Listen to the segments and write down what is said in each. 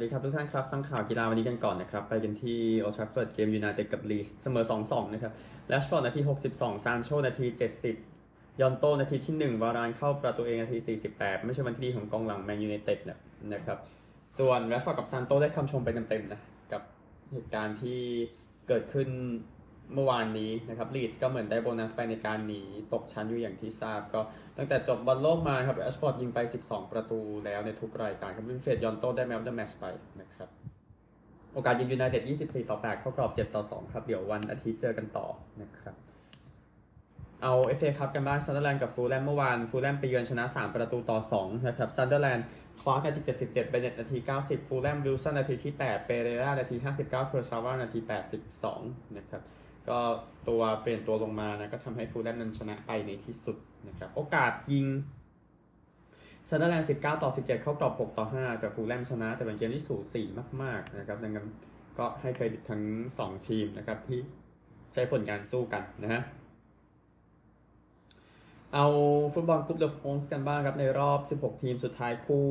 สวัสดีครับทุกท่านครับ ฟังข่าวกีฬาวันนี้กันก่อนนะครับ ไปกันที่โอลด์แทรฟฟอร์ดเกมยูไนเต็ดกับลีดส์เสมอ 2-2 นะครับแรชฟอร์ดนาที 62 ซานโชนาที 70 ญอนโตนาทีที่ 1 วารานเข้าประตูเองนาที 48 ไม่ใช่วันที่ดีของกองหลังแมนยูไนเต็ดนะครับ ส่วนแรชฟอร์ดกับซานโชได้คำชมไปเต็มๆนะกับเหตุการณ์ที่เกิดขึ้นเมื่อวานนี้นะครับลีดส์ก็เหมือนได้โบนัสไปในการหนีตกชั้นอยู่อย่างที่ทราบก็ ตั้งแต่จบบอลโลกมาครับแรชฟอร์ดยิงไป 12 ประตูแล้วในทุกรายการครับวิลฟรีดยอนโตได้ man of the match ไปนะครับ โอกาสยิงยูไนเต็ด 24 ต่อ 8 เข้ากรอบ 7 ต่อ 2 ครับ เดี๋ยววันอาทิตย์เจอกันต่อนะครับ เอาเอฟเอคัพกันบ้างซันเดอร์แลนด์กับฟูแล่มเมื่อวาน ฟูแล่มไปเยือนชนะ 3 ประตูต่อ 2 นะครับซันเดอร์แลนด์คลาร์กนาที 77เบนเน็ตต์นาที 90 ฟูแล่มวิลสันนาทีที่ 8 เปเรรานาที 59เคอร์ซาวานาที 82 นะครับ ก็ตัวเปลี่ยนตัวลงมานะก็ทำให้ฟูแล่มนั้นชนะไปในที่สุดนะครับโอกาสยิงซันเดอร์แลนด์19 ต่อ 17 เข้ากรอบ 6 ต่อ 5 แต่ฟูแล่มชนะ แต่เป็นเกมที่สูสีมาก ๆ นะครับ ดังนั้นก็ให้เครดิตทั้ง 2 ทีมนะครับ ที่ใช้ผลการสู้กันนะฮะ เอาฟุตบอลคูปเดอฟรองซ์กันบ้างครับ ในรอบ 16 ทีมสุดท้ายคู่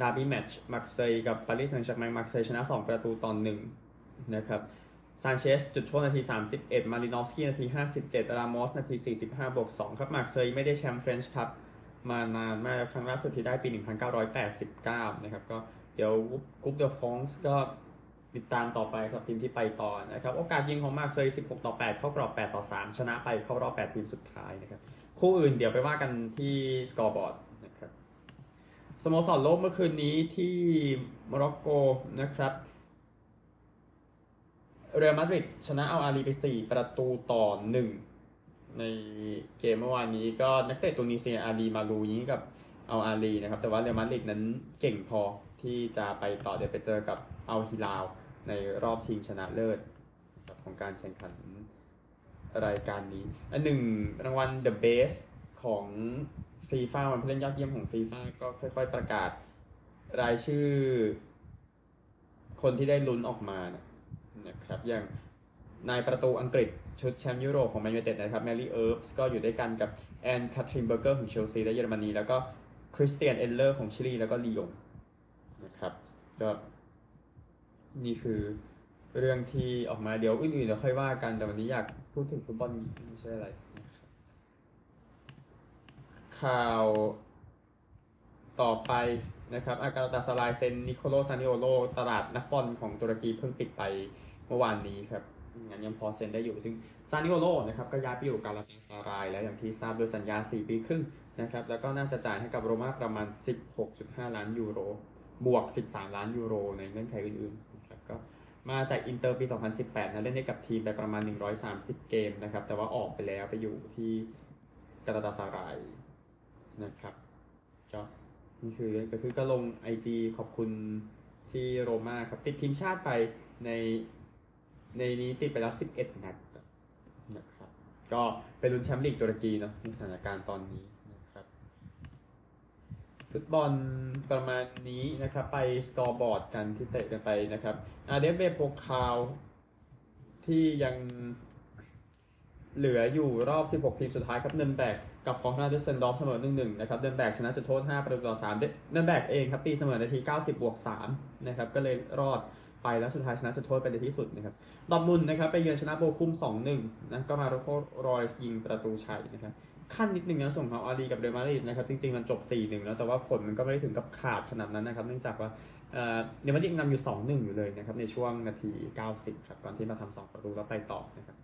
ดาร์บี้แมตช์มาร์กเซยกับปารีสแซงต์แชร์กแมงมาร์กเซยชนะ 2 ประตูต่อ1นะครับ ซานเชสจุดโทษนาที 31 มาลินอฟสกี้นาที 57 รามอสนาที 45 บวก 2 ครับมาร์กเซยไม่ได้แชมป์เฟรนช์คัพมานานมากครั้งล่าสุดที่ได้ปี 1989 นะครับ ก็เดี๋ยวคูปเดอฟรองซ์ก็ติดตามต่อไปครับทีมที่ไปต่อนะครับ โอกาสยิงของมาร์กเซย 16 ต่อ 8 เข้ากรอบ 8 ต่อ 3 ชนะไปเข้ารอบ 8 ทีมสุดท้ายนะครับ คู่อื่นเดี๋ยวไปว่ากันที่ scoreboard นะครับสโมสรโลกเมื่อคืนนี้ที่โมร็อกโกนะครับ เรอัลมาดริดชนะเอาอาลีไป 4 ประตูต่อ 1 ในเกมเมื่อวานนี้ก็นักเตะตูนิเซียอาลีมาลูยิงกับเอาอาลีนะครับ แต่ว่าเรอัลมาดริดนั้นเก่งพอที่จะไปต่อเดี๋ยวไปเจอกับเอาฮิลาวในรอบชิงชนะเลิศของการแข่งขันรายการนี้อันหนึ่งรางวัล The Best ของฟีฟ่าวันผู้เล่นยอดเยี่ยมของฟีฟ่าก็ค่อย ๆ ประกาศรายชื่อคนที่ได้ลุ้นออกมานะ ครับอย่างนายประตูอังกฤษชุดแชมป์ยุโรปของแมนยูไนเต็ดนะครับแมรี่เอิร์ปส์ก็อยู่ด้วยกันกับแอนคาทรินเบอร์เกอร์ของเชลซีและเยอรมนี แล้วก็คริสเตียนเอนด์เลอร์ของชิลีแล้วก็ลียงนะครับก็นี่คือเรื่องที่ออกมาเดี๋ยวอื่นๆเดี๋ยวค่อยว่ากันแต่วันนี้อยากพูดถึงฟุตบอลไม่ใช่อะไร ข่าวต่อไปนะครับ กาลาตาสลายเซ็นนิโคโลซานิโอโลตลาดนักบอลของตุรกีเพิ่งปิดไป เมื่อวานนี้ครับงั้นยังพอเซ็นได้อยู่ซึ่งซานิโอโลนะครับก็ย้ายไปอยู่กาลาตาสลาย แล้วอย่างที่ทราบโดยสัญญา 4 ปีครึ่งนะครับแล้วก็น่าจะจ่ายให้กับโรม่าประมาณ 16.5 ล้านยูโร บวก 13 ล้านยูโร ในเงื่อนไขอื่นๆนะครับก็มาจากอินเตอร์ปี 2018 นะเล่นให้กับทีมไปประมาณ 130 เกมนะครับแต่ว่าออกไปแล้วไปอยู่ที่กาตาตาสารายนะครับก็นี่คือก็คือก็ลง IG ขอบคุณที่โรม่าครับติดทีมชาติไปใน ในนี้ติดไปแล้ว11นัดนะครับ ก็เป็นลุ้นแชมป์ลีกตุรกีเนาะในสถานการณ์ตอนนี้นะครับ ฟุตบอลประมาณนี้นะครับ ไปสกอร์บอร์ดกันที่เตะกันไปนะครับ อาเดฟเบโปคาวที่ยังเหลืออยู่รอบ 16 ทีมสุดท้ายครับเนนแบกกับฟองนาเดสเซนดอฟเสมอ1-1นะครับเนนแบกชนะจุดโทษ 5 ประตูต่อ3เนนแบกเองครับตีเสมอนาที 90 บวก 3 นะครับ ก็เลยรอด ไปแล้วสุดท้ายชนะจุดโทษไปในที่สุดนะครับดอร์ทมุนนะครับไปเยือนชนะโบคุม2-1นะก็มาโรโครอยส์ยิงประตูชัยนะครับขั้นนิดนึงนะส่งของอาลีกับเรอัลมาดริดนะครับจริงๆมันจบ 4-1 แล้วแต่ว่าผลมันก็ไม่ได้ถึงกับขาดขนาดนั้นนะครับเนื่องจากว่าเรอัลมาดริดนำอยู่ 2-1 อยู่เลยนะครับในช่วงนาที 90 ครับก่อนที่มาทำ2ประตูแล้วไปต่อนะครับ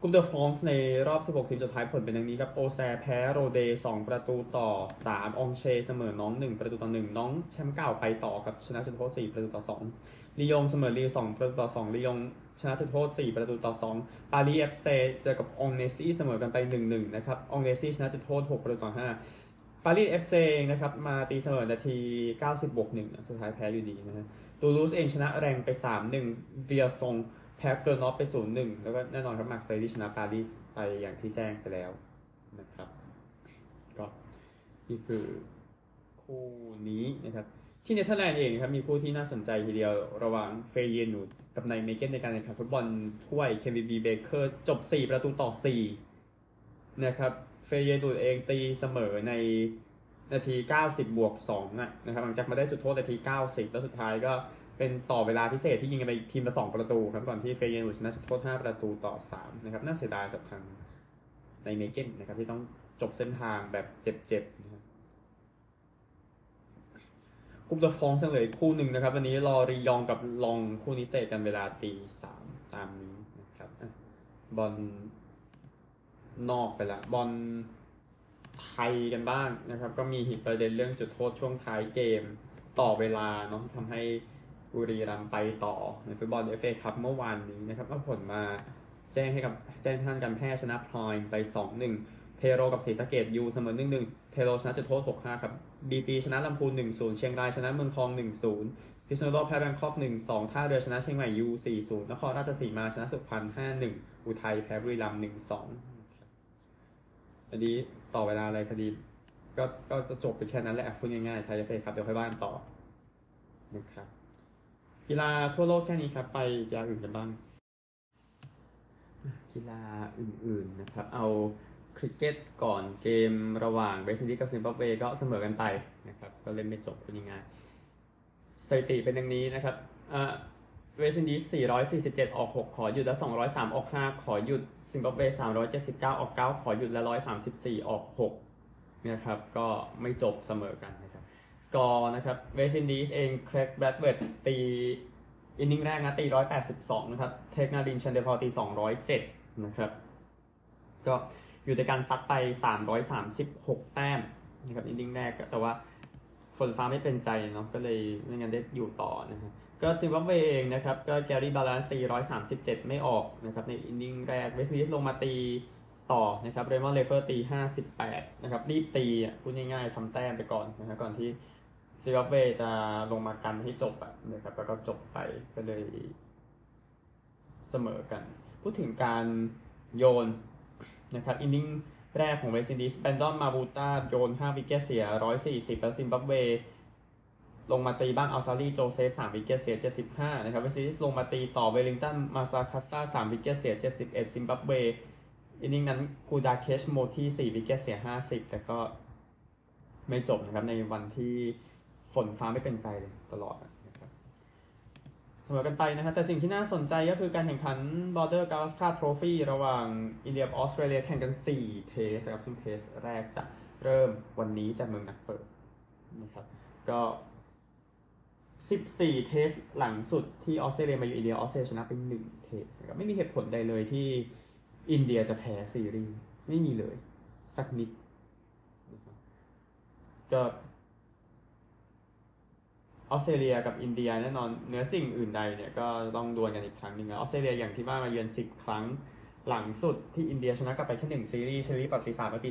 กลุ่มเดอะฟองส์ในรอบ 16 ทีมสุดท้ายผลเป็นดังนี้ครับโอแซแพ้โรเด 2 ประตูต่อ 3 องเช เสมอน้อง 1 ประตูต่อ 1 น้องแชมป์เก่าไปต่อครับชนะจุดโทษ4ประตูต่อ 2 ลียงเสมอลี2ประตูต่อ2ลียงชนะจุดโทษ4ประตูต่อ2ปารีเอฟเซเจอกับองเนซี่เสมอกันไป1-1นะครับองเนซี่ชนะจุดโทษ6ประตูต่อ5ปารีสเอฟเซเองนะครับมาตีเสมอนาที 90 บวก1นะสุดท้ายแพ้อยู่ดีนะฮะตูลูสเองชนะแร็งส์ไป 3-1เวียร์ซงแพ้เกรอนอบล์ไป 0-1 แล้วก็แน่นอนครับมาร์กเซยที่ชนะปารีสไปอย่างที่แจ้งไปแล้วนะครับ ก็นี่คือคู่นี้นะครับ ที่เนเธอร์แลนด์เองครับมีคู่ที่น่าสนใจทีเดียวระหว่างเฟเยนูร์ดกับไนเมเกนในการแข่งขันฟุตบอลถ้วย KNVB Beker จบ 4 ประตูต่อ 4 นะครับ เฟย์เยนูดเองตีเสมอในนาที 90 บวก2อะนะครับหลังจากมาได้จุดโทษนาที 90 แล้วสุดท้ายก็เป็นต่อเวลาพิเศษที่ยิงกันไปทีมละ2ประตูครับก่อนที่เฟย์เยนูดชนะจุดโทษ 5 ประตูต่อ 3 นะครับน่าเสียดายสำหรับทางในเมเกนนะครับที่ต้องจบเส้นทางแบบเจ็บๆนะครับ กลุ่มตัวฟองเสลยคู่หนึ่งนะครับ วันนี้รอรียองกับลองคู่นี้เตะกันเวลาตีสามตามนี้นะครับบอลนอกไปละบอลไทยกันบ้างนะครับ ก็มีประเด็นเรื่องจุดโทษช่วงท้ายเกมต่อเวลาเนาะทำให้บุรีรัมย์ไปต่อในฟุตบอลเอฟเอคัพเมื่อวานนี้นะครับก็ผลมาแจ้งให้กับแจ้งท่านการแพทย์ชนะพลอยไป2-1 เทโรกับศรีสะเกดยูเสมอ1-1เทโรชนะจุดโทษ6-5ครับบีจีชนะลำพูน1-0เชียงรายชนะเมืองทอง1-0พิษณุโลกแพ้แบงคอก1-2ท่าเรือชนะเชียงใหม่ยู4-0นย์นครราชสีมาชนะสุพรรณ5-1อุทัยแพ้บุรีรัมย์1-2อันนี้ต่อเวลาอะไรคดี ก็ก็จะจบไปแค่นั้นแหละพูดง่ายๆไทยเฟครับเดี๋ยวค่อยบ้านต่อนะครับกีฬาทั่วโลกแค่นี้ครับไปกีฬาอื่นกันบ้างกีฬาอื่นๆนะครับ เอา คริกเก็ตก่อนเกมระหว่างเวสต์อินดีสกับซิมบับเวก็เสมอกันไปนะครับก็เล่นไม่จบพูดง่ายๆสถิติเป็นอย่างนี้นะครับเวสต์อินดีส447 ออก 6 ขอหยุดและ 203 ออก 5 ขอหยุดซิมบับเว379 ออก 9 ขอหยุดและ 134 ออก 6 นะครับก็ไม่จบเสมอกันนะครับสกอร์นะครับเวสต์อินดีสเองเครกแบรธเวตตี inning แรกนะตี 182 นะครับ แทกนารายน์ชันเดอร์พอลตี 207 นะครับก็ อยู่ในการซัดไป 336 แต้มนะครับ inning แรกแต่ว่าฝนฟ้าไม่เป็นใจเนาะก็เลยไม่งั้นได้อยู่ต่อนะครับก็ซิมบับเวเองนะครับก็แกรี่บัลแลนซ์ตี 137 ไม่ออกนะครับใน inning แรกเวสต์อินดีสลงมาตีต่อนะครับเรมอนรีเฟอร์ตี 58 นะครับรีบตีอะพูดง่ายๆทำแต้มไปก่อนนะครับก่อนที่ซิมบับเวจะลงมากันให้จบอะนะครับแล้วก็จบไปก็เลยเสมอกัน พูดถึงการโยน นะครับ inning แรกของเวสต์อินดีสแบรนดอนมาวูตาโยน5 wicket เสีย 140 แล้วซิมบับเว ลงมาตีบ้างอัลซารีโจเซฟ3 wicket เสีย 75 นะครับเวสต์อินดีสลงมาตีต่อเวลลิงตันมาซาคัดซา3 wicket เสีย 71 ซิมบับเว inning นั้นกูดาเคชโมตี 4 wicket เสีย 50 แต่ก็ไม่จบนะครับในวันที่ฝนฟ้าไม่เป็นใจเลยตลอดนะ เสมอกันไปนะครับแต่สิ่งที่น่าสนใจก็คือการแข่งขัน Border g a v a s k a Trophy ระหว่างอินเดียออสเตรเลียแข่งกัน 4 Test ครับซึ่ง Test แรกจะเริ่มวันนี้จากเมืองนาคปุระนะครับก็ 14 Test หลังสุดที่ออสเตรเลียมาอยู่อินเดียออสเตรเลียชนะเป็น1 Test นะครับไม่มีเหตุผลใดเลยที่อินเดียจะแพ้ซีรีส์ไม่มีเลย สักนิดนะครับก็ ออสเตรเลียกับอินเดียแน่นอนเหนือสิ่งอื่นใดเนี่ยก็ต้องดวลกันอีกครั้งหนึ่งออสเตรเลียอย่างที่ว่ามาเยือน10ครั้งหลังสุดที่อินเดียชนะกลับไปแค่หนึ่งซีรีส์ซีรีส์ประวัติศาสตร์เมื่อปี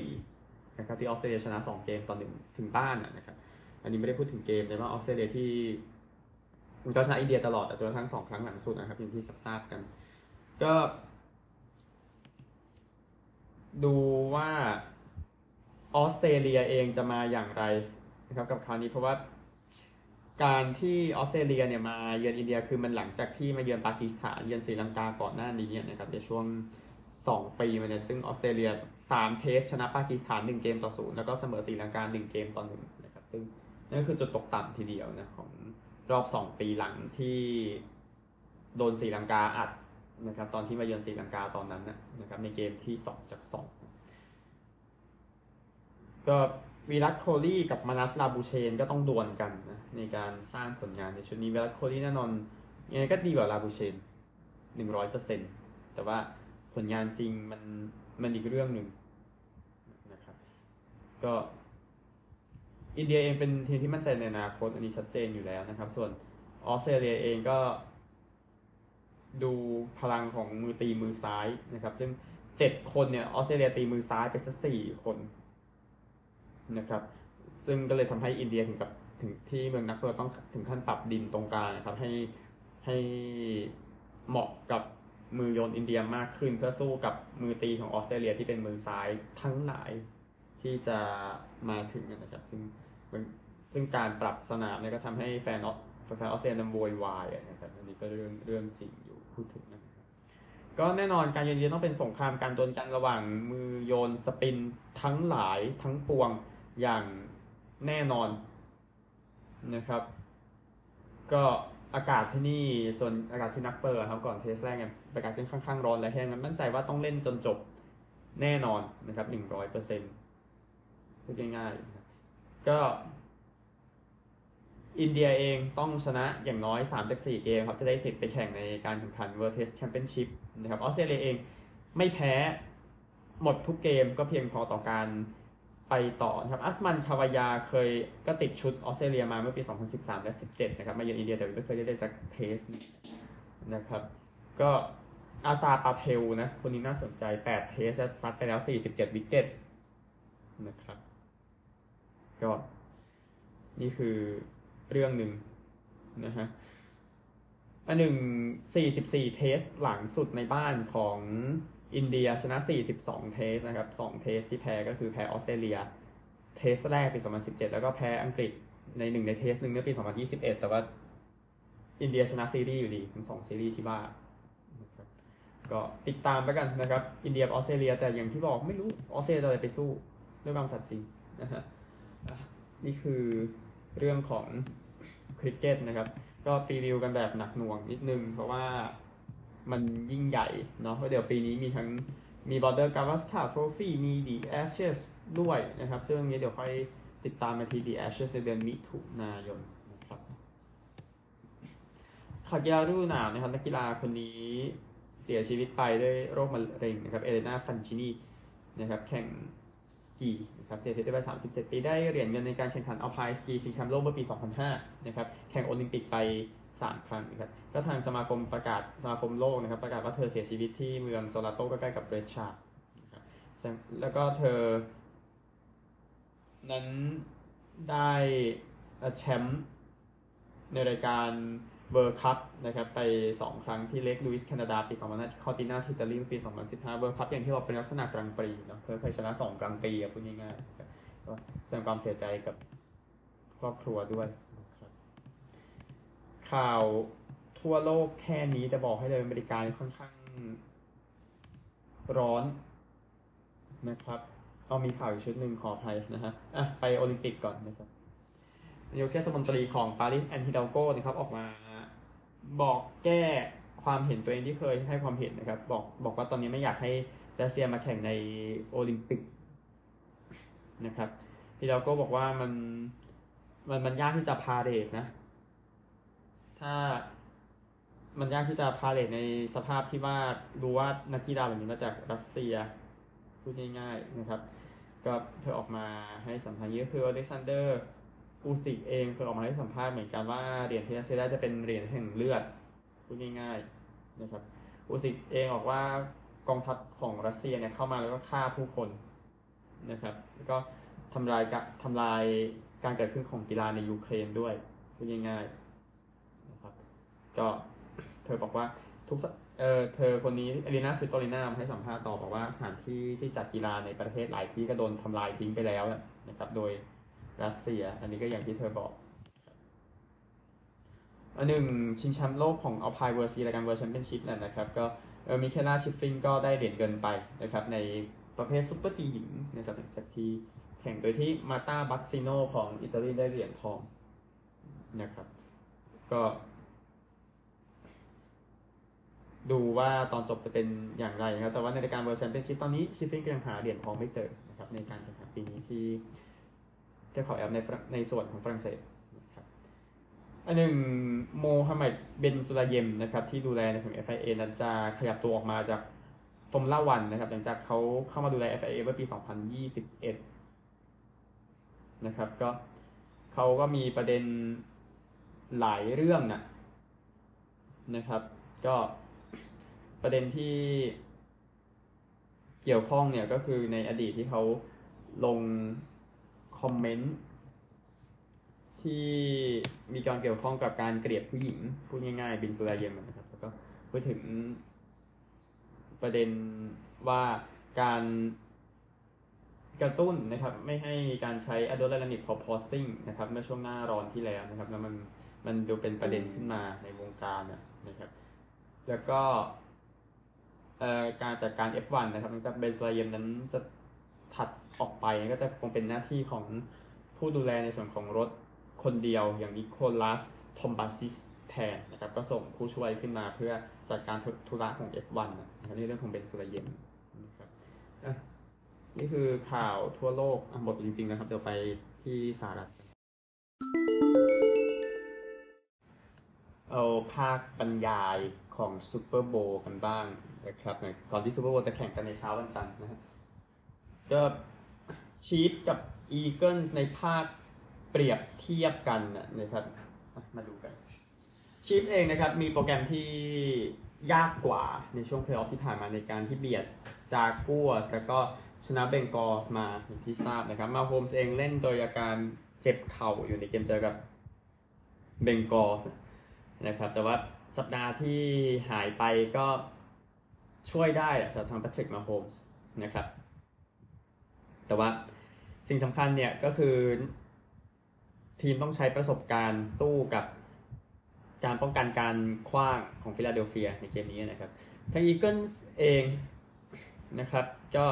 2004นะครับที่ออสเตรเลียชนะ 2 เกมต่อหนึ่งถึงบ้านนะครับอันนี้ไม่ได้พูดถึงเกมแต่ว่าออสเตรเลียที่ก็ชนะอินเดียตลอดแต่จนทั้งสองครั้งหลังสุดนะครับอย่างที่ทราบกัน ก็ ดูว่าออสเตรเลียเองจะมาอย่างไรนะครับกับคราวนี้เพราะว่า การที่ออสเตรเลียเนี่ยมาเยือนอินเดียคือมันหลังจากที่มาเยือนปากีสถานเยือนศรีลังกาก่อนหน้านี้นะครับในช่วง 2 ปีมาเนี่ยซึ่งออสเตรเลีย 3 เทสชนะปากีสถาน 1 เกมต่อศูนย์แล้วก็เสมอศรีลังกา 1 เกมต่อหนึ่งนะครับซึ่งนั่นคือจุดตกต่ำทีเดียวนะของรอบ 2 ปีหลังที่โดนศรีลังกาอัดนะครับตอนที่มาเยือนศรีลังกาตอนนั้นนะครับในเกมที่ 2 จาก 2 ก็ วีรัตโคลี่กับมานัสลาบูเชนก็ต้องดวลกันนะในการสร้างผลงานในชุดนี้วีรัตโคลี่แน่นอนยังไงก็ดีกว่าลาบูเชนหนึ่งร้อยเปอร์เซ็นตแต่ว่าผลงานจริงมันมันอีกเรื่องหนึ่งนะครับ ก็อินเดียเองเป็นทีมที่มั่นใจในอนาคตอันนี้ชัดเจนอยู่แล้วนะครับ ส่วนออสเตรเลียเองก็ดูพลังของมือตีมือซ้ายนะครับ ซึ่งเจ็ดคนเนี่ยออสเตรเลียตีมือซ้ายไปสักสี่คน นะครับ ซึ่งก็เลยทำให้อินเดียถึงกับถึงที่เมืองนักเตะต้องถึงขั้นปรับดินตรงกลางนะครับ ให้ให้เหมาะกับมือโยนอินเดียมากขึ้นเพื่อสู้กับมือตีของออสเตรเลียที่เป็นมือซ้ายทั้งหลายที่จะมาถึงนะครับ ซึ่งซึ่งการปรับสนามเนี่ยก็ทำให้แฟนออสแฟนออสเตรเลียนโวยวายนะครับอันนี้ก็เรื่องเรื่องจริงอยู่พูดถึงนะก็แน่นอนการเยือนอินเดียต้องเป็นสงครามการดวลกันระหว่างมือโยน spin ทั้งหลายทั้งปวง อย่างแน่นอนนะครับ ก็อากาศที่นี่ส่วนอากาศที่นักเปิดครับก่อนเทสแรกเนี่ยอากาศค่อนข้างร้อนและแห้งนั้นมั่นใจว่าต้องเล่นจนจบแน่นอนนะครับหนึ่งร้อยเปอร์เซ็นต์พูดง่ายๆก็อินเดียเองต้องชนะอย่างน้อย3จาก4เกมครับ จะได้สิทธิ์ไปแข่งในการแข่งขัน World Test Championship นะครับออสเตรเลียเองไม่แพ้หมดทุกเกมก็เพียงพอต่อการ ไปต่อนะครับอัสมันคาวายาเคยก็ติดชุดออสเตรเลียมาเมื่อปี 2013 และ 17 นะครับ มาเยือนอินเดียแต่ไม่เคยได้สัก Test นะครับ ก็อักซาร์ปาเทลนะ คนนี้น่าสนใจ 8 Test ซัดไปแล้ว 47 wicket นะครับ ก็นี่คือเรื่องหนึ่งนะฮะอันหนึ่ง 44 Test หลังสุดในบ้านของ อินเดียชนะ 42 Test นะครับ 2 Test ที่แพ้ก็คือแพ้ออสเตรเลีย Test แรกปี 2017 แล้วก็แพ้อังกฤษในหนึ่งใน Test หนึ่งเมื่อปี 2021 แต่ว่าอินเดียชนะซีรีส์อยู่ดีทั้งสองซีรีส์ที่บ้านก็ติดตามไปกันนะครับ อินเดียออสเตรเลีย แต่อย่างที่บอกไม่รู้ออสเตรเลียจะไปสู้ด้วยความสัตย์จริงนะฮะนี่คือเรื่องของคริกเก็ตนะครับ ก็รีวิวกันแบบหนักหน่วงนิดนึง เพราะว่า มันยิ่งใหญ่เนาะเพราะเดี๋ยวปีนี้มีทั้งมี Border Gavaskar Trophy มี The Ashes ด้วยนะครับ ซึ่งนี้เดี๋ยวค่อยติดตามมาที The Ashes ในเดือนมิถุนายนนะครับข่าวกีฬาฤดูหนาวนะครับนักกีฬาคนนี้เสียชีวิตไปด้วยโรคมะเร็งนะครับ เอเลนาฟานชินีนะครับแข่งสกีนะครับเสียชีวิตไป 37 ปี ได้เหรียญเงินในการแข่งขัน alpine ski ชิงแชมป์โลกเมื่อปี 2005 นะครับ แข่งโอลิมปิกไป 3 ครั้งนะครับก็ทางสมาคมประกาศสมาคมโลกนะครับ ประกาศว่าเธอเสียชีวิตที่เมืองโซลาโตใกล้ๆกับเบรชาร์ดแล้วก็เธอ นั้นได้แชมป์ในรายการ World Cup นะครับไป 2 ครั้งที่เลคหลุยส์แคนาดาปี2005คอร์ตินาอิตาลีปี 2015 World Cup อย่างที่บอกเป็นลักษณะกรังด์ปรีซ์เนาะเธอเคยชนะ 2 กรังด์ปรีซ์อะพูดง่ายๆก็แสดงความเสียใจกับครอบครัวด้วย ข่าวทั่วโลกแค่นี้จะบอกให้เลยอเมริกาค่อนข้างร้อนนะครับเอามีข่าวอีกชุดหนึ่งขออภัยนะฮะอะไปโอลิมปิกก่อนนะครับนายกเทศมนตรีของปารีสแอนฮิดาโกนะครับ ออกมาบอกแก้ความเห็นตัวเองที่เคยให้ความเห็นนะครับ บอกบอกว่าตอนนี้ไม่อยากให้รัสเซียมาแข่งในโอลิมปิกนะครับฮิดาโกบอกว่ามันมันมันยากที่จะ parade นะ ถ้ามันยากที่จะ parade ในสภาพที่ว่ารู้ว่านักกีฬาเหล่านี้มาจากรัสเซียพูดง่ายๆนะครับ ก็เธอออกมาให้สัมภาษณ์ก็คืออเล็กซานเดอร์อูซิกเองเคยออกมาให้สัมภาษณ์เหมือนกันว่าเหรียญที่รัสเซียได้จะเป็นเหรียญแห่งเลือดพูดง่ายๆนะครับอูซิกเองบอกว่ากองทัพของรัสเซียเนี่ยเข้ามาแล้วก็ฆ่าผู้คนนะครับแล้วก็ทำลายทำลายการเกิดขึ้นของกีฬาในยูเครนด้วยพูดง่ายๆ ก็เธอบอกว่าทุกเออเธอคนนี้เอลินาสวิโตลินาให้สัมภาษณ์ต่อบอกว่าสถานที่ที่จัดกีฬาในประเทศหลายที่ก็โดนทำลายทิ้งไปแล้วนะครับ โดยรัสเซีย อันนี้ก็อย่างที่เธอบอกอันหนึ่งชิงแชมป์โลกของ alpine World Ski รายการ World Championship นั่นนะครับ ก็เออมิเคล่าชิฟฟรินก็ได้เหรียญเงินไปนะครับ ในประเภท Super-G หญิงนะครับหลังจากที่แข่งโดยที่มาตาบัตซิโนของอิตาลีได้เหรียญทองนะครับ ก็ ดูว่าตอนจบจะเป็นอย่างไรนะครับ แต่ว่าในรายการเวอร์ชันเป็นชิปตอนนี้ชิฟฟิงก็ยังหาเหรียญทองไม่เจอนะครับในการแข่งขันปีนี้ที่ที่เขาแอบในในส่วนของฝรั่งเศสนะครับอันหนึ่งโมฮัมหมัดเบนสุลาเยมนะครับที่ดูแลในส่วน FIA นั้นจะขยับตัวออกมาจากฟอร์มูล่าวันนะครับ หลังจากเขาเข้ามาดูแล FIA เมื่อปี 2021 นะครับก็เขาก็มีประเด็นหลายเรื่องนะนะครับ ก็ ประเด็นที่เกี่ยวข้องเนี่ยก็คือในอดีตที่เขาลงคอมเมนต์ที่มีการเกี่ยวข้องกับการเกลียดผู้หญิง พูดง่ายๆ บินสุรายเยมนะครับ แล้วก็พูดถึงประเด็นว่าการกระตุ้นนะครับ ไม่ให้มีการใช้ adrenaline proposing นะครับ เมื่อช่วงหน้าร้อนที่แล้วนะครับ แล้วมันมันดูเป็นประเด็นขึ้นมาในวงการนะครับ แล้วก็ การจัดการ F1 นะครับหลังจากเบนซลาเยมนั้นจะถัดออกไปก็จะคงเป็นหน้าที่ของผู้ดูแลในส่วนของรถคนเดียวอย่างนิโคลัสทอมบาซิสแทนนะครับก็ส่งผู้ช่วยขึ้นมาเพื่อจัดการธุระของ F1 นะครับนี่เรื่องของเบนซูลาเยมนะครับนี่คือข่าวทั่วโลกอะหมดจริงๆนะครับ เดี๋ยวไปที่สหรัฐเอาภาคบรรยายของ Super Bowl กันบ้าง นะครับก่อนที่ Super Bowl จะแข่งกันในเช้าวันจันทร์นะครับก็ชีฟส์กับอีเกิลส์ในภาคเปรียบเทียบกันนะครับมาดูกันชีฟส์เองนะครับมีโปรแกรมที่ยากกว่าในช่วงเพลย์ออฟที่ผ่านมาในการที่เบียดจากัวร์สแล้วก็ชนะเบงกอลส์มาอย่างที่ทราบนะครับมาโฮมส์เองเล่นโดยอาการเจ็บเข่าอยู่ในเกมเจอกับเบงกอลส์นะครับแต่ว่าสัปดาห์ที่หายไปก็ ช่วยได้สำหรับทางแพทริกมาโฮมส์นะครับ แต่ว่าสิ่งสำคัญเนี่ยก็คือ ทีมต้องใช้ประสบการณ์สู้กับการป้องกันการขว้างของฟิลาเดลเฟียในเกมนี้นะครับ ทางอีเกิลส์เองนะครับ ก็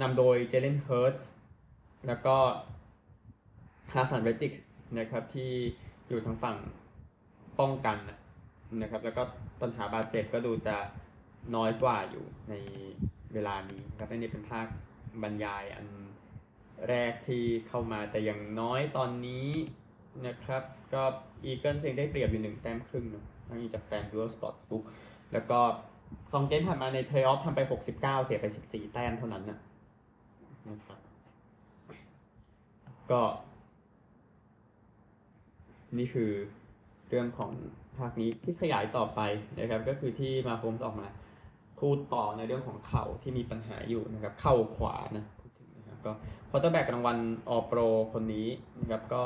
นำโดยเจเลนเฮิร์ตส์แล้วก็ฮาซันเรดดิกนะครับที่อยู่ทางฝั่งป้องกันนะครับ แล้วก็ปัญหาบาดเจ็บก็ดูจะ น้อยกว่าอยู่ในเวลานี้ครับนี่เป็นภาพบรรยายอันแรกที่เข้ามาแต่อย่างน้อยตอนนี้นะครับ ก็อีเกิลเองได้เปรียบอยู่หนึ่งแต้มครึ่งนะทั้งนี้จาก FanDuel Sportsbook แล้วก็สองเกมผ่านมาในเพลย์ออฟทำไป 69 เสียไป 14 แต้มเท่านั้นนะนะครับ ก็ นี่คือเรื่องของภาพนี้ที่ขยายต่อไปนะครับ ก็คือที่มาโฮมส์ออกมา พูดต่อในเรื่องของเข่าที่มีปัญหาอยู่นะครับเข่าขวานะพูดถึงนะครับก็ควอเตอร์แบ็กรางวัล All-Pro คนนี้นะครับก็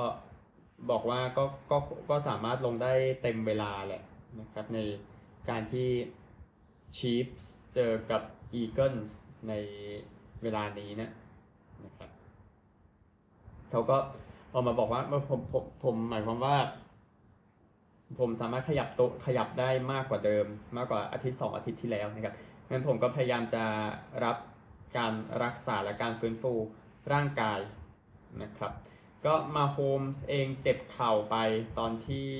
บอกว่าก็ก็ก็สามารถลงได้เต็มเวลาแหละนะครับในการที่ชีฟส์เจอกับอีเกิลส์ในเวลานี้นะนะครับเขาก็ออกมาบอกว่าผมผมผมหมายความว่า ผมสามารถขยับโตขยับได้มากกว่าเดิม มากกว่าอาทิตย์สองอาทิตย์ที่แล้วนะครับ งั้นผมก็พยายามจะรับการรักษาและการฟื้นฟูร่างกายนะครับ ก็มาโฮมส์เองเจ็บเข่าไปตอนที่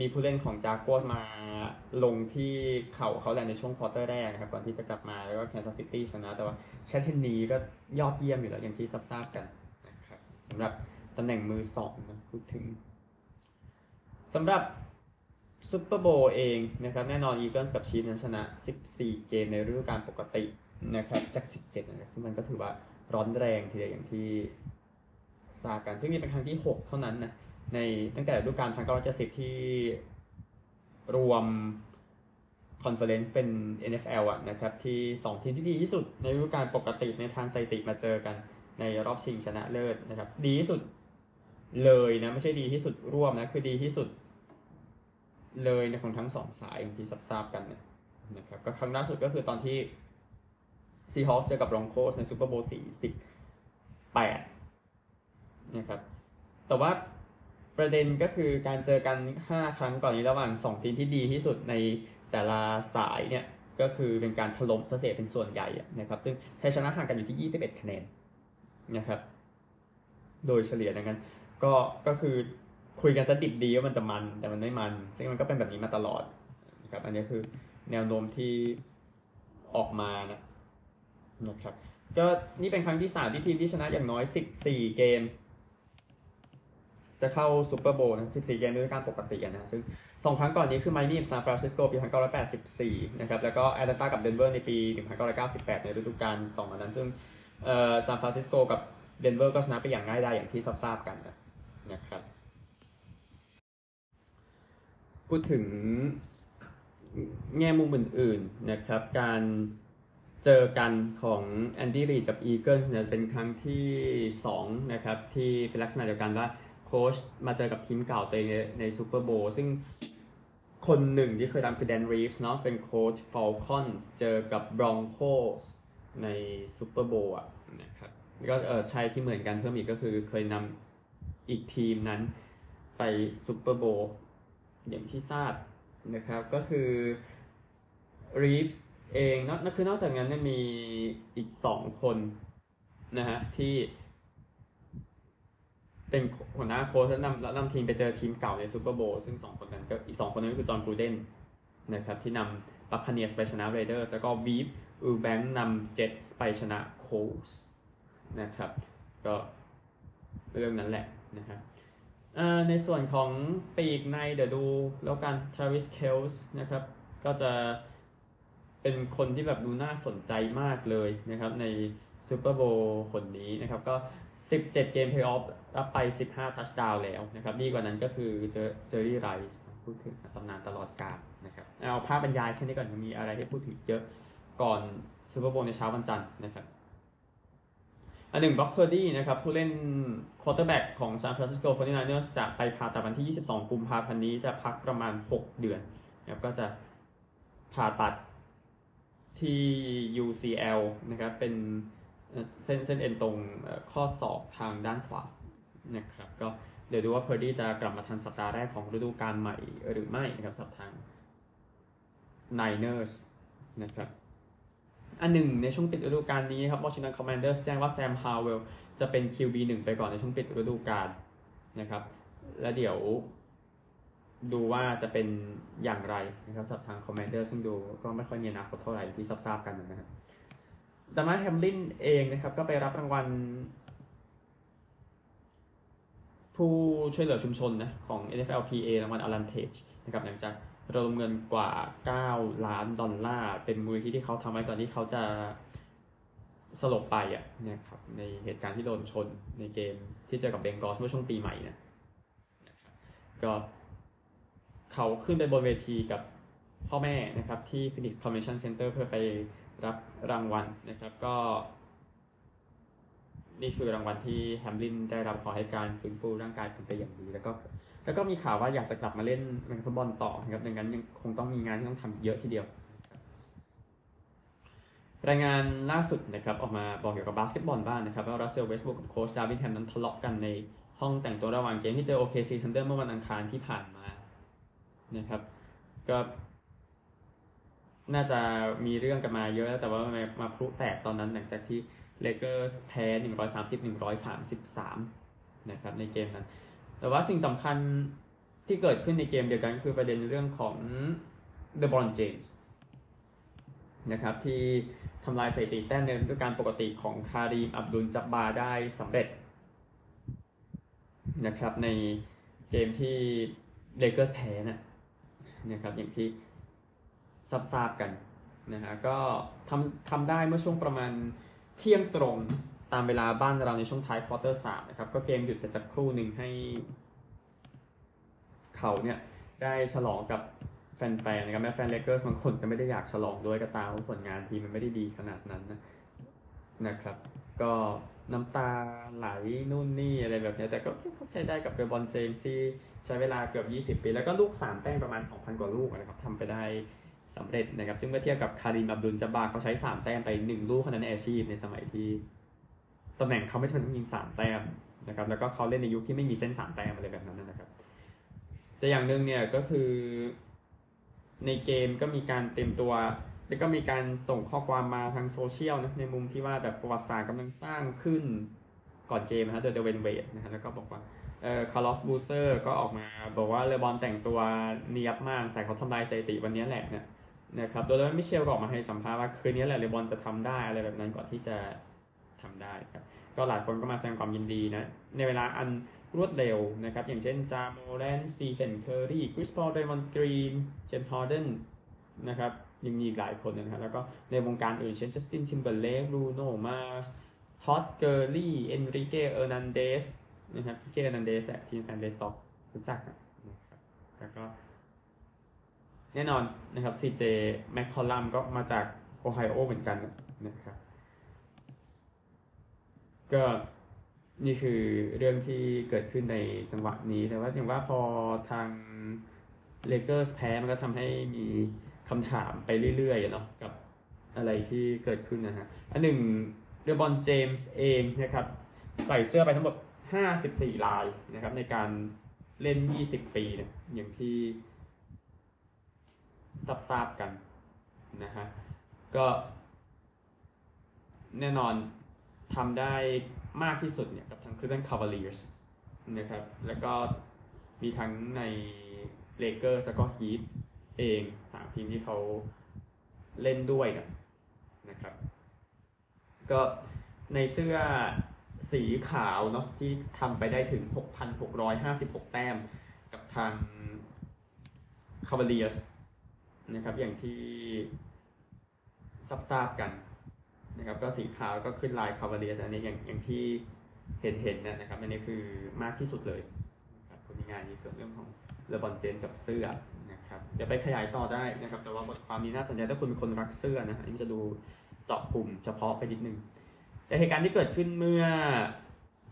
มีผู้เล่นของจากัวมาลงที่เข่าเขาแหละในช่วงควอเตอร์แรกนะครับก่อนที่จะกลับมาแล้วก็แคนซัสซิตี้ชนะ แต่ว่าแชดเฮนนีก็ยอดเยี่ยมอยู่แล้วอย่างที่ทราบกันนะครับสำหรับตำแหน่งมือสองนะพูดถึงสำหรับ ซูเปอร์โบว์เองนะครับแน่นอนอีเกิลส์กับชีฟนั้นชนะ 14 เกมในฤดูกาลปกตินะครับจาก 17 นะครับซึ่งมันก็ถือว่าร้อนแรงทีเดียวอย่างที่ทราบกัน ซึ่งนี่เป็นครั้งที่ 6 เท่านั้นนะในตั้งแต่ฤดูกาล1970ที่รวม conference เป็น NFL อะนะครับที่ 2 ทีมที่ดีที่สุดในฤดูกาลปกติในทางสถิติมาเจอกันในรอบชิงชนะเลิศนะครับดีที่สุดเลยนะไม่ใช่ดีที่สุดร่วมนะคือดีที่สุด เลยในของทั้งสองสายอย่างที่ทราบกันนะนะครับก็ครั้งล่าสุดก็คือตอนที่ซีฮอคเจอกับบรองโคสในซูเปอร์โบว์48นะครับแต่ว่าประเด็นก็คือการเจอกัน 5 ครั้งก่อนนี้ระหว่าง 2 ทีมที่ดีที่สุดในแต่ละสายเนี่ย ก็คือเป็นการถล่มเสียเป็นส่วนใหญ่นะครับ ซึ่งไทยชนะห่างกันอยู่ที่ 21 คะแนนนะครับ โดยเฉลี่ยดังนั้น ก็ก็คือ คุยกันสดิบดีว่ามันจะมันแต่มันไม่มันซึ่งมันก็เป็นแบบนี้มาตลอดนะครับ อันนี้คือแนวโน้มที่ออกมานะนะครับก็นี่เป็นครั้งที่สามที่ทีมที่ชนะอย่างน้อย 14 เกม จะเข้าซูเปอร์โบว์นะ14 เกมฤดูกาลปกตินะ ซึ่งสองครั้งก่อนนี้คือไมอามี่กับซานฟรานซิสโกปี 1984 นะครับ แล้วก็แอตแลนตากับเดนเวอร์ในปี 1998 ในฤดูกาล2อันนั้น ซึ่งเอ่อซานฟรานซิสโกกับเดนเวอร์ก็ชนะไปอย่างง่ายดายอย่างที่ทราบกันนะครับ พูดถึงแง่มุมอื่นๆนะครับ การเจอกันของแอนดี้รีกับอีเกิลเนี่ยเป็นครั้งที่2นะครับที่เป็นลักษณะเดียวกันว่าโค้ชมาเจอกับทีมเก่าตัวเองในในซูเปอร์โบว์ซึ่งคนหนึ่งที่เคยทำคือแดนรีฟส์เนาะเป็นโค้ชฟอลคอนส์เจอกับบรองโคสในซูเปอร์โบว์นะครับก็เออใช่ที่เหมือนกันเพิ่มอีกก็คือเคยนำอีกทีมนั้นไปซูเปอร์โบว์ อย่างที่ทราบนะครับก็คือรีฟส์เองนอกคือนอกจากนั้นมีอีกสองคนนะฮะที่เป็นหัวหน้าโค้ชแล้วนำแล้วนำทีมไปเจอทีมเก่าในซูเปอร์โบว์ซึ่งสองคนนั้นก็อีกสองคนนั้นก็คือจอห์นกรูเดนนะครับที่นำบัคคาเนียสไปชนะเรเดอร์แล้วก็วีบยูแบงก์นำเจ็ตส์ไปชนะโคลต์สนะครับ ก็เรื่องนั้นแหละนะครับ ในส่วนของปีกในเดี๋ยวดูแล้วกันทราวิสเคลซีนะครับ ก็จะเป็นคนที่แบบดูน่าสนใจมากเลยนะครับ ในซูเปอร์โบว์คนนี้นะครับ ก็ 17 เกมเพลย์ออฟรับไป 15 ทัชดาวน์แล้วนะครับดีกว่านั้นก็คือเจอเจอรี่ไรส์พูดถึงตำนานตลอดกาลนะครับ เอาภาพบรรยายแค่นี้ก่อนมีอะไรให้พูดถึงเยอะก่อนซูเปอร์โบว์ในเช้าวันจันทร์นะครับ อันหนึ่งบร็อกเพอร์ดี้นะครับ ผู้เล่นควอเตอร์แบ็กของซานฟรานซิสโกโฟร์ตี้ไนเนอร์จะไปผ่าตัดวันที่ 22 กุมภาพันธ์นี้จะพักประมาณ 6 เดือนนะครับก็จะผ่าตัดที่ UCL นะครับ เป็นเส้นเส้นเอ็นตรงข้อศอกทางด้านขวานะครับก็เดี๋ยวดูว่าเพอร์ดี้จะกลับมาทันสัปดาห์แรกของฤดูกาลใหม่หรือไม่นะครับสับทาง Niners นะครับ อันหนึ่งในช่วงปิดฤดูกาลนี้ครับ Washington Commanders แจ้งว่าแซมฮาวเวลจะเป็น QB 1 ไปก่อนในช่วงปิดฤดูกาลนะครับ และเดี๋ยวดูว่าจะเป็นอย่างไรนะครับสับทาง Commander ซึ่งดูก็ไม่ค่อยมีอนาคตเท่าไหร่ที่ทราบๆกันนะครับดัมมาแฮมลินเองนะครับ ก็ไปรับรางวัล ผู้ช่วยเหลือชุมชนนะของ NFLPA รางวัลอลันเพจนะครับหลังจาก ระดมเงินกว่า 9 ล้านดอลลาร์ เป็นมูลที่ที่เขาทำไว้ก่อนที่เขาจะสลบไปอะนะครับในเหตุการณ์ที่โดนชนในเกมที่เจอกับเบงกอสเมื่อช่วงปีใหม่เนี่ยก็เขาขึ้นไปบนเวทีกับพ่อแม่นะครับที่ Phoenix Convention Center เพื่อไปรับรางวัลนะครับก็ นี่คือรางวัลที่แฮมลินได้รับขอให้การฟื้นฟูร่างกายเป็นไปอย่างดี แล้วก็ แล้วก็มีข่าวว่าอยากจะกลับมาเล่นอเมริกันฟุตบอลต่อนะครับดังนั้นยังคงต้องมีงานที่ต้องทำเยอะทีเดียว รายงานล่าสุดนะครับออกมาบอกเกี่ยวกับบาสเกตบอลบ้างนะครับว่ารัสเซลเวสต์บรูกกับโค้ชดาร์วินแฮมนั้นทะเลาะกันในห้องแต่งตัวระหว่างเกมที่เจอโอเคซีทันเดอร์เมื่อวันอังคารที่ผ่านมานะครับ ก็น่าจะมีเรื่องกันมาเยอะแต่ว่ามามาพลุแตกตอนนั้นหลังจากที่เลเกอร์สแพ้ 130-133 นะครับในเกมนั้น แต่ว่าสิ่งสำคัญที่เกิดขึ้นในเกมเดียวกันคือประเด็นเรื่องของเดบรอนเจมส์นะครับที่ทำลายสถิติแต้มในฤดูกาลปกติของคารีมอับดุลจับบาได้สำเร็จนะครับในเกมที่เลเกอร์สแพ้นะนะครับอย่างที่ทราบกันนะฮะก็ทำทำได้เมื่อช่วงประมาณเที่ยงตรง ตามเวลาบ้านเราในช่วงท้ายควอเตอร์สามนะครับ ก็เกมหยุดไปสักครู่หนึ่งให้ เขาเนี่ยได้ฉลองกับแฟนๆนะครับแม้แฟนเลเกอร์สบางคนจะไม่ได้อยากฉลองด้วยก็ตามเพราะผลงานทีมมันไม่ได้ดีขนาดนั้นนะนะครับ ก็น้ำตาไหลนู่นนี่อะไรแบบนี้แต่ก็เข้าใจได้กับเบบอลเจมส์ที่ใช้เวลาเกือบ 20 ปี แล้วก็ลูก 3 แต้มประมาณ 2,000 กว่าลูกนะครับทำไปได้สำเร็จนะครับ ซึ่งเมื่อเทียบกับคาริมอับดุลจาบาเขาใช้ 3 แต้มไป 1 ลูกเท่านั้นในอาชีพในสมัยที่ ตำแหน่งเขาไม่ใช่ต้องยิง3แต้มนะครับ แล้วก็เขาเล่นในยุคที่ไม่มีเส้น3แต้มอะไรแบบนั้นนะครับแต่อย่างหนึ่งเนี่ยก็คือในเกมก็มีการเต็มตัว แล้วก็มีการส่งข้อความมาทางโซเชียลนะในมุมที่ว่าแบบประวัติศาสตร์กำลังสร้างขึ้นก่อนเกมนะฮะโดยดเวนเวดนะฮะแล้วก็บอกว่าเอ่อคาร์ลอสบูเซอร์ก็ออกมาบอกว่าเลบรอนแต่งตัวเนียบมากใส่เขาทำลายสถิติวันนี้แหละเนี่ยนะครับโดยมิเชลก็ออกมาให้สัมภาษณ์ว่าคืนนี้แหละเลบรอนจะทำได้อะไรแบบนั้นก่อนที่จะ ทำได้ครับก็หลายคนก็มาแสดงความยินดีนะในเวลาอันรวดเร็วนะครับ อย่างเช่นจาโมแรนต์สตีเฟนเคอร์รีคริสปอลเดรมอนด์กรีนเจมส์ฮาร์เดนนะครับยังมีอีกหลายคนนะครับ แล้วก็ในวงการอื่นเช่นจัสตินทิมเบอร์เลกลูโนมาสท็อตเกอร์ลี่เอนริเกเออร์นันเดสนะครับพี่เกเอร์นันเดสแหละทีมแฟนเดสซ็อกรู้จักนะครับแล้วก็แน่นอนนะครับซีเจแมคคอลัมก็มาจากโอไฮโอเหมือนกันนะครับ ก็นี่คือเรื่องที่เกิดขึ้นในจังหวะนี้แต่ว่าอย่างว่าพอทางเลเกอร์สแพ้มันก็ทำให้มีคำถามไปเรื่อยๆเนาะกับอะไรที่เกิดขึ้นนะฮะอันหนึ่งเรือบอนเจมส์เองนะครับ ใส่เสื้อไปทั้งหมด 54 ลายนะครับ ในการเล่น 20 ปีเนี่ยอย่างที่ทราบๆกันนะฮะก็แน่นอน ทำได้มากที่สุดเนี่ยกับทาง Cleveland Cavaliers นะครับ แล้วก็มีทั้งใน Lakers แล้วก็ Heat เองสามทีมที่เขาเล่นด้วยนะนะครับ ก็ในเสื้อสีขาวเนาะที่ทำไปได้ถึง 6,656 แต้มกับทาง Cavaliers นะครับอย่างที่ทราบกัน นะครับก็สีขาวก็ขึ้นลาย Cavaliers อันนี้อย่างอย่างที่เห็นเห็นนะครับอันนี้คือมากที่สุดเลยครับผลงานนี้เกี่ยวเรื่องของเลบรอนเจมส์กับเสื้อนะครับเดี๋ยวไปขยายต่อได้นะครับ แต่ว่าบทความนี้น่าสนใจถ้าคุณเป็นคนรักเสื้อนะอันนี้จะดูเจาะกลุ่มเฉพาะไปนิดนึงแต่เหตุการณ์ที่เกิดขึ้นเมื่อ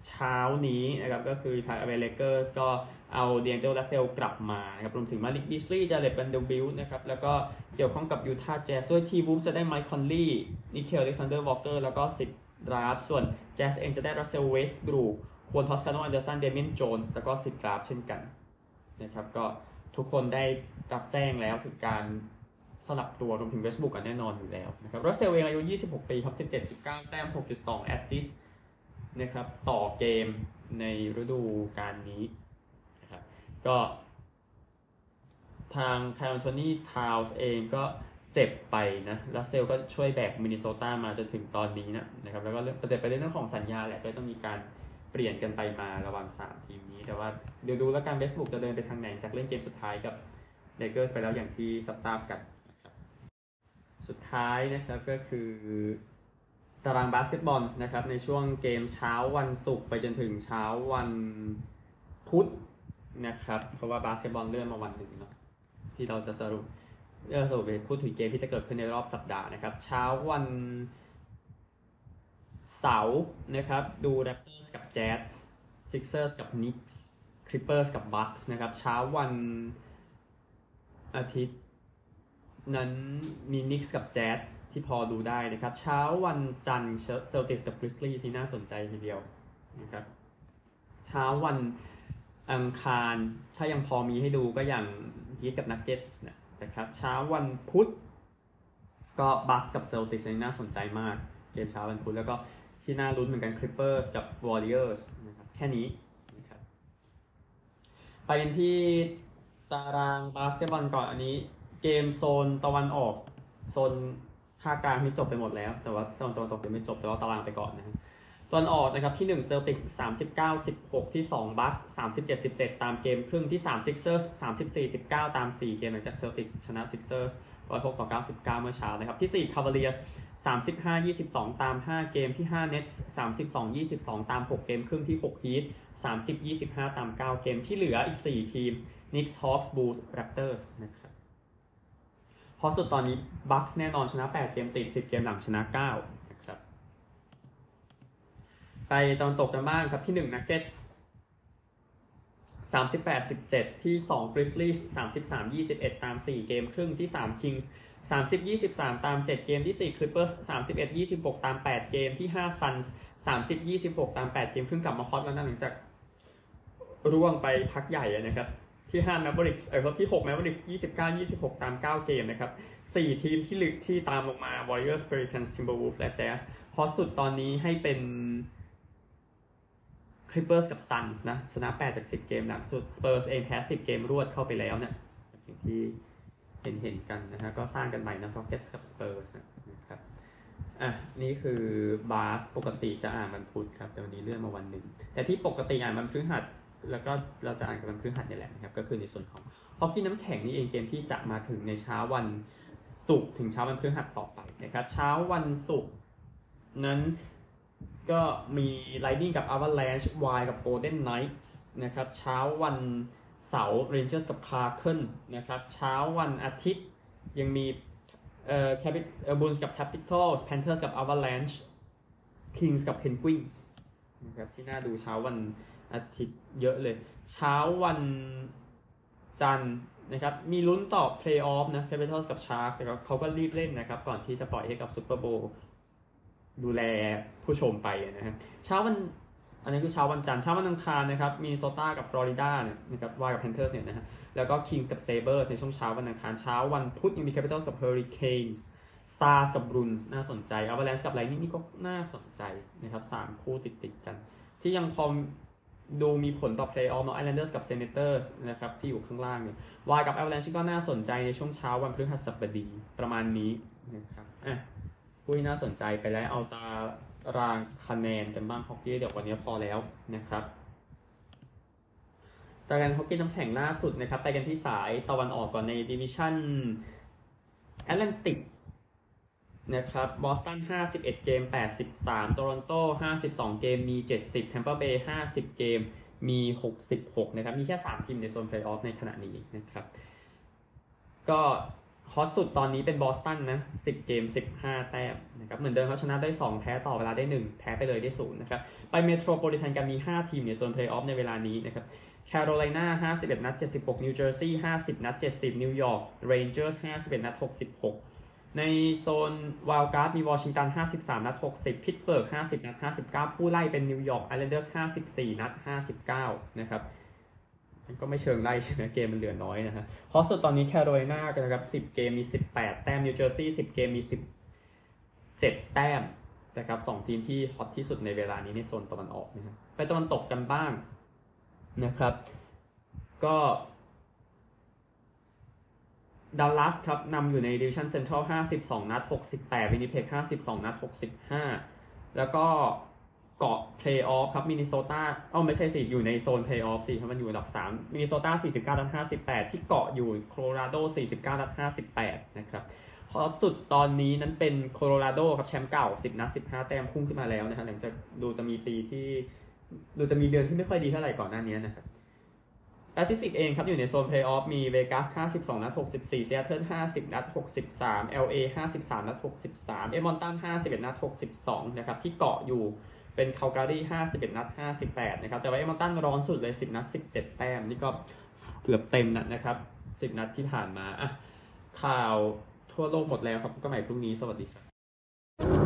เช้านี้นะครับก็คือทางแอลเอเลเกอร์สก็ เอาดีแอนเจโลรัสเซลกลับมานะครับรวมถึงมาลิกบิสลีย์จาเร็ดแวนเดอร์บิลต์นะครับ แล้วก็เกี่ยวข้องกับยูทาห์แจ๊สด้วยทีวูล์ฟส์จะได้ไมค์คอนลีย์นิกีลอเล็กซานเดอร์วอลเกอร์แล้วก็สิทธิ์ดราฟต์ส่วนแจ๊สเองจะได้รัสเซลเวสบรูฮวนทอสคาโนแอนเดอร์สันเดเมียนโจนส์แล้วก็สิทธิ์ดราฟต์เช่นกันนะครับก็ทุกคนได้รับแจ้งแล้วถึงการสลับตัวรวมถึงเวสบรูคกันแน่นอนอยู่แล้วนะครับรัสเซลเองอายุ 26 ปีครับ 17.9 แต้ม 6.2 แอสซิสต์นะครับต่อเกมในฤดูกาลนี้ ก็ทางคาร์ลแอนโทนี่ทาวน์สเองก็เจ็บไปนะรัสเซลก็ช่วยแบกมินนิโซตามาจนถึงตอนนี้นะนะครับ แล้วก็เรื่องประเด็นไปเรื่องของสัญญาแหละก็ต้องมีการเปลี่ยนกันไปมาระหว่าง 3 ทีมนี้ แต่ว่าเดี๋ยวดูแล้วกันเวสบรูคจะเดินไปทางไหนจากเล่นเกมสุดท้ายกับเลเกอร์สไปแล้วอย่างที่ทราบกันสุดท้ายนะครับก็คือตารางบาสเกตบอลนะครับในช่วงเกมเช้าวันศุกร์ไปจนถึงเช้าวันพุธ นะครับ เพราะว่าบาสเกตบอลเลื่อนมาวันหนึ่งเนาะที่เราจะสรุปเรื่องสรุปพูดถึงเกมที่จะเกิดขึ้นในรอบสัปดาห์นะครับ เช้าวันเสาร์นะครับ ดู Raptors กับ Jazz Sixers กับ Knicks Clippers กับ Bucks นะครับ เช้าวันอาทิตย์นั้นมีนิกส์กับแจ๊สที่พอดูได้นะครับ เช้าวันจันทร์เซลติกส์กับกริซลี่ที่น่าสนใจทีเดียวนะครับ เช้าวัน อังคารถ้ายังพอมีให้ดูก็อย่างฮีทกับนักเก็ตส์นะครับเช้าวันพุธก็บัคส์กับเซลติกส์นี่น่าสนใจมาก เกมเช้าวันพุธแล้วก็ที่น่าลุ้นเหมือนกันคลิปเปอร์สกับวอริเออร์สนะครับแค่นี้นะครับไปกันที่ตารางบาสเกตบอลก่อนอันนี้ เกมโซนตะวันออก โซนภาคกลางที่จบไปหมดแล้ว แต่ว่าโซนตะวันตกยังไม่จบแต่ว่าตารางไปก่อนนะครับ ตะวันออกนะครับที่ 1 เซลติก 39 16 ที่ 2 บัคส์37 17 ตามเกมครึ่งที่ 3 Sixers 34 19 ตาม 4 เกมหลังจากเซลติกชนะ Sixers 106ต่อ99 เมื่อเช้านะครับ ที่ 4 Cavaliers 35 22 ตาม 5 เกมที่ 5 Nets 32 22 ตาม 6 เกมครึ่งที่ 6 Heat 30 25 ตาม 9 เกมที่เหลืออีก 4 ทีม Knicks Hawks Bulls Raptors นะครับพราะสุดตอนนี้บัคส์แน่นอนชนะ 8 เกมติด 10 เกมหลังชนะ 9 ไปตอนตกกันบ้างครับที่1 Nuggets 38 17ที่2 Grizzlies 33 21ตาม4เกมครึ่งที่3 Kings 30 23ตาม7เกมที่4 Clippers 31 26ตาม8เกมที่5 Suns 30 26ตาม8เกมครึ่งกลับมาฮอตแล้วนะหลังจากร่วงไปพักใหญ่นะครับที่5 Mavericks เออที่6 Mavericks 29 26ตาม9เกมนะครับ4ทีมที่ลึกที่ตามลงมา Warriors Pelicans Timberwolves และ Jazz ฮอตสุดตอนนี้ให้เป็น Clippers กับ Suns นะ ชนะ 8 จาก 10 เกมหลังสุด Spurs เองแพ้ 10 เกมรวดเข้าไปแล้วเนี่ยอย่างที่เห็นเห็นกันนะฮะก็สร้างกันใหม่นะ Rockets กับ Spurs นะครับอะนี่คือบาสปกติจะอ่านวันพุธครับ แต่วันนี้เลื่อนมาวันหนึ่ง แต่ที่ปกติอ่านวันพฤหัสแล้วก็เราจะอ่านกันวันพฤหัสนี่แหละนะครับ ก็คือในส่วนของฮอกกี้น้ำแข็งนี่เองเกมที่จะมาถึงในเช้าวันศุกร์ถึงเช้าวันพฤหัสต่อไปนะครับ เช้าวันศุกร์นั้น ก็มี Lightning กับ Avalanche Y กับ Golden Knights นะครับเช้าวันเสาร์ Rangers กับ Kraken นะครับเช้าวันอาทิตย์ยังมีเอ่อ Capit เอ่อ Bulls กับ Capitals Panthers กับ Avalanche Kings กับ Penguins นะครับที่น่าดูเช้าวันอาทิตย์เยอะเลย เช้าวันจันทร์นะครับมีลุ้นต่อ เพลย์ออฟ นะ Capitals กับ Sharks นะครับเขาก็รีบเล่นนะครับ ก่อนที่จะปล่อยให้กับ Super Bowl ดูแลผู้ชมไปนะฮะเช้าวันอันนี้คือเช้าวันจันทร์เช้าวันอังคารนะครับมินนิโซตากับฟลอริดาเนี่ยนะครับไวลด์กับแพนเทอร์สเนี่ยนะฮะแล้วก็คิงส์กับเซเบอร์สในช่วงเช้าวันอังคารเช้าวันพุธยังมีแคปิตอลกับเฮอริเคนส์ Stars กับ Bruins น่าสนใจ Avalanche กับ Lightning นี่ก็น่าสนใจนะครับสามคู่ติดติดกัน ที่ยังพอดูมีผลต่อ Playoff เนาะ Islanders กับ Senators นะครับที่อยู่ข้างล่างเนี่ย Y กับ Avalanche ก็น่าสนใจในช่วงเช้าวันพฤหัสบดีประมาณนี้นะครับอะ ผู้ที่น่าสนใจไปแล้วเอาตารางคะแนนกันบ้างฮอกกี้เดี๋ยววันนี้พอแล้วนะครับตารางฮอกกี้น้ำแข็งล่าสุดนะครับ ไปกันที่สายตะวันออกก่อนในดิวิชั่นแอตแลนติกนะครับบอสตัน 51 เกม 83โตรอนโต 52 เกม มี 70แทมเปอร์เบย์50 เกม มี 66 นะครับ มีแค่ 3 ทีมในโซนเพลย์ออฟในขณะนี้นะครับ ก็ ฮอตสุดตอนนี้เป็นบอสตันนะ 10 เกม 15 แต้มนะครับ เหมือนเดิมเขาชนะได้ 2 แพ้ต่อเวลาได้ 1 แพ้ไปเลยได้ 0 นะครับ ไปเมโทรโพลิแทนกันมี 5 ทีมในโซนเพลย์ออฟในเวลานี้นะครับแคโรไลนา51 นัด 76 นิวเจอร์ซีย์50 นัด 70 นิวยอร์กเรนเจอร์ส51 นัด 66 ในโซนไวลด์การ์ดมีวอชิงตัน 53 นัด 60 พิตสเบิร์ก 50 นัด 59 ผู้ไล่เป็นนิวยอร์กไอแลนเดอร์ส54 นัด 59 นะครับ ก็ไม่เชิงไล่ใช่ไหมเกมมันเหลือน้อยนะฮะฮอตสุดตอนนี้แคโรไลนากันนะครับ10เกมมี18แปดแต้มนิวเจอร์ซีย์10เกมมี17แต้มนะครับสองทีมที่ฮอตที่สุดในเวลานี้ในโซนตะวันออกนะครับไปตะวันตกกันบ้างนะครับ ก็ดัลลัสครับนำอยู่ในดิวิชั่นเซ็นทรัล52 นัด 68 วินนิเพก52 นัด 65 แล้วก็ เกาะเพลย์ออฟครับมินนิโซตาเอ้าไม่ใช่สิ อยู่ในโซนเพลย์ออฟสิครับมันอยู่อันดับ3มินนิโซตา49นัด58 ที่เกาะอยู่โคโลราโด 49นัด58 นะครับฮอตสุดตอนนี้นั้นเป็นโคโลราโดครับแชมป์เก่า 10 นัด 15 แต้มพุ่งขึ้นมาแล้วนะฮะหลังจากดูจะมีปีที่ดูจะมีเดือนที่ไม่ค่อยดีเท่าไหร่ก่อนหน้านี้นะครับแปซิฟิกเองครับอยู่ในโซนเพลย์ออฟมีเวกัส 52 นัด 64ซีแอตเทิล50 นัด 63 LA 53 นัด 63 เอ็ดมันตัน 51 นัด 62 นะครับที่เกาะอยู่ เป็นคาลการี51 นัด 58 นะครับ แต่ว่าเอ็ดมันตันร้อนสุดเลย 10 นัด 17 แต้ม นี่ก็เกือบเต็มนัดนะครับ 10 นัดที่ผ่านมาอะข่าวทั่วโลกหมดแล้วครับก็ใหม่พรุ่งนี้ สวัสดีครับ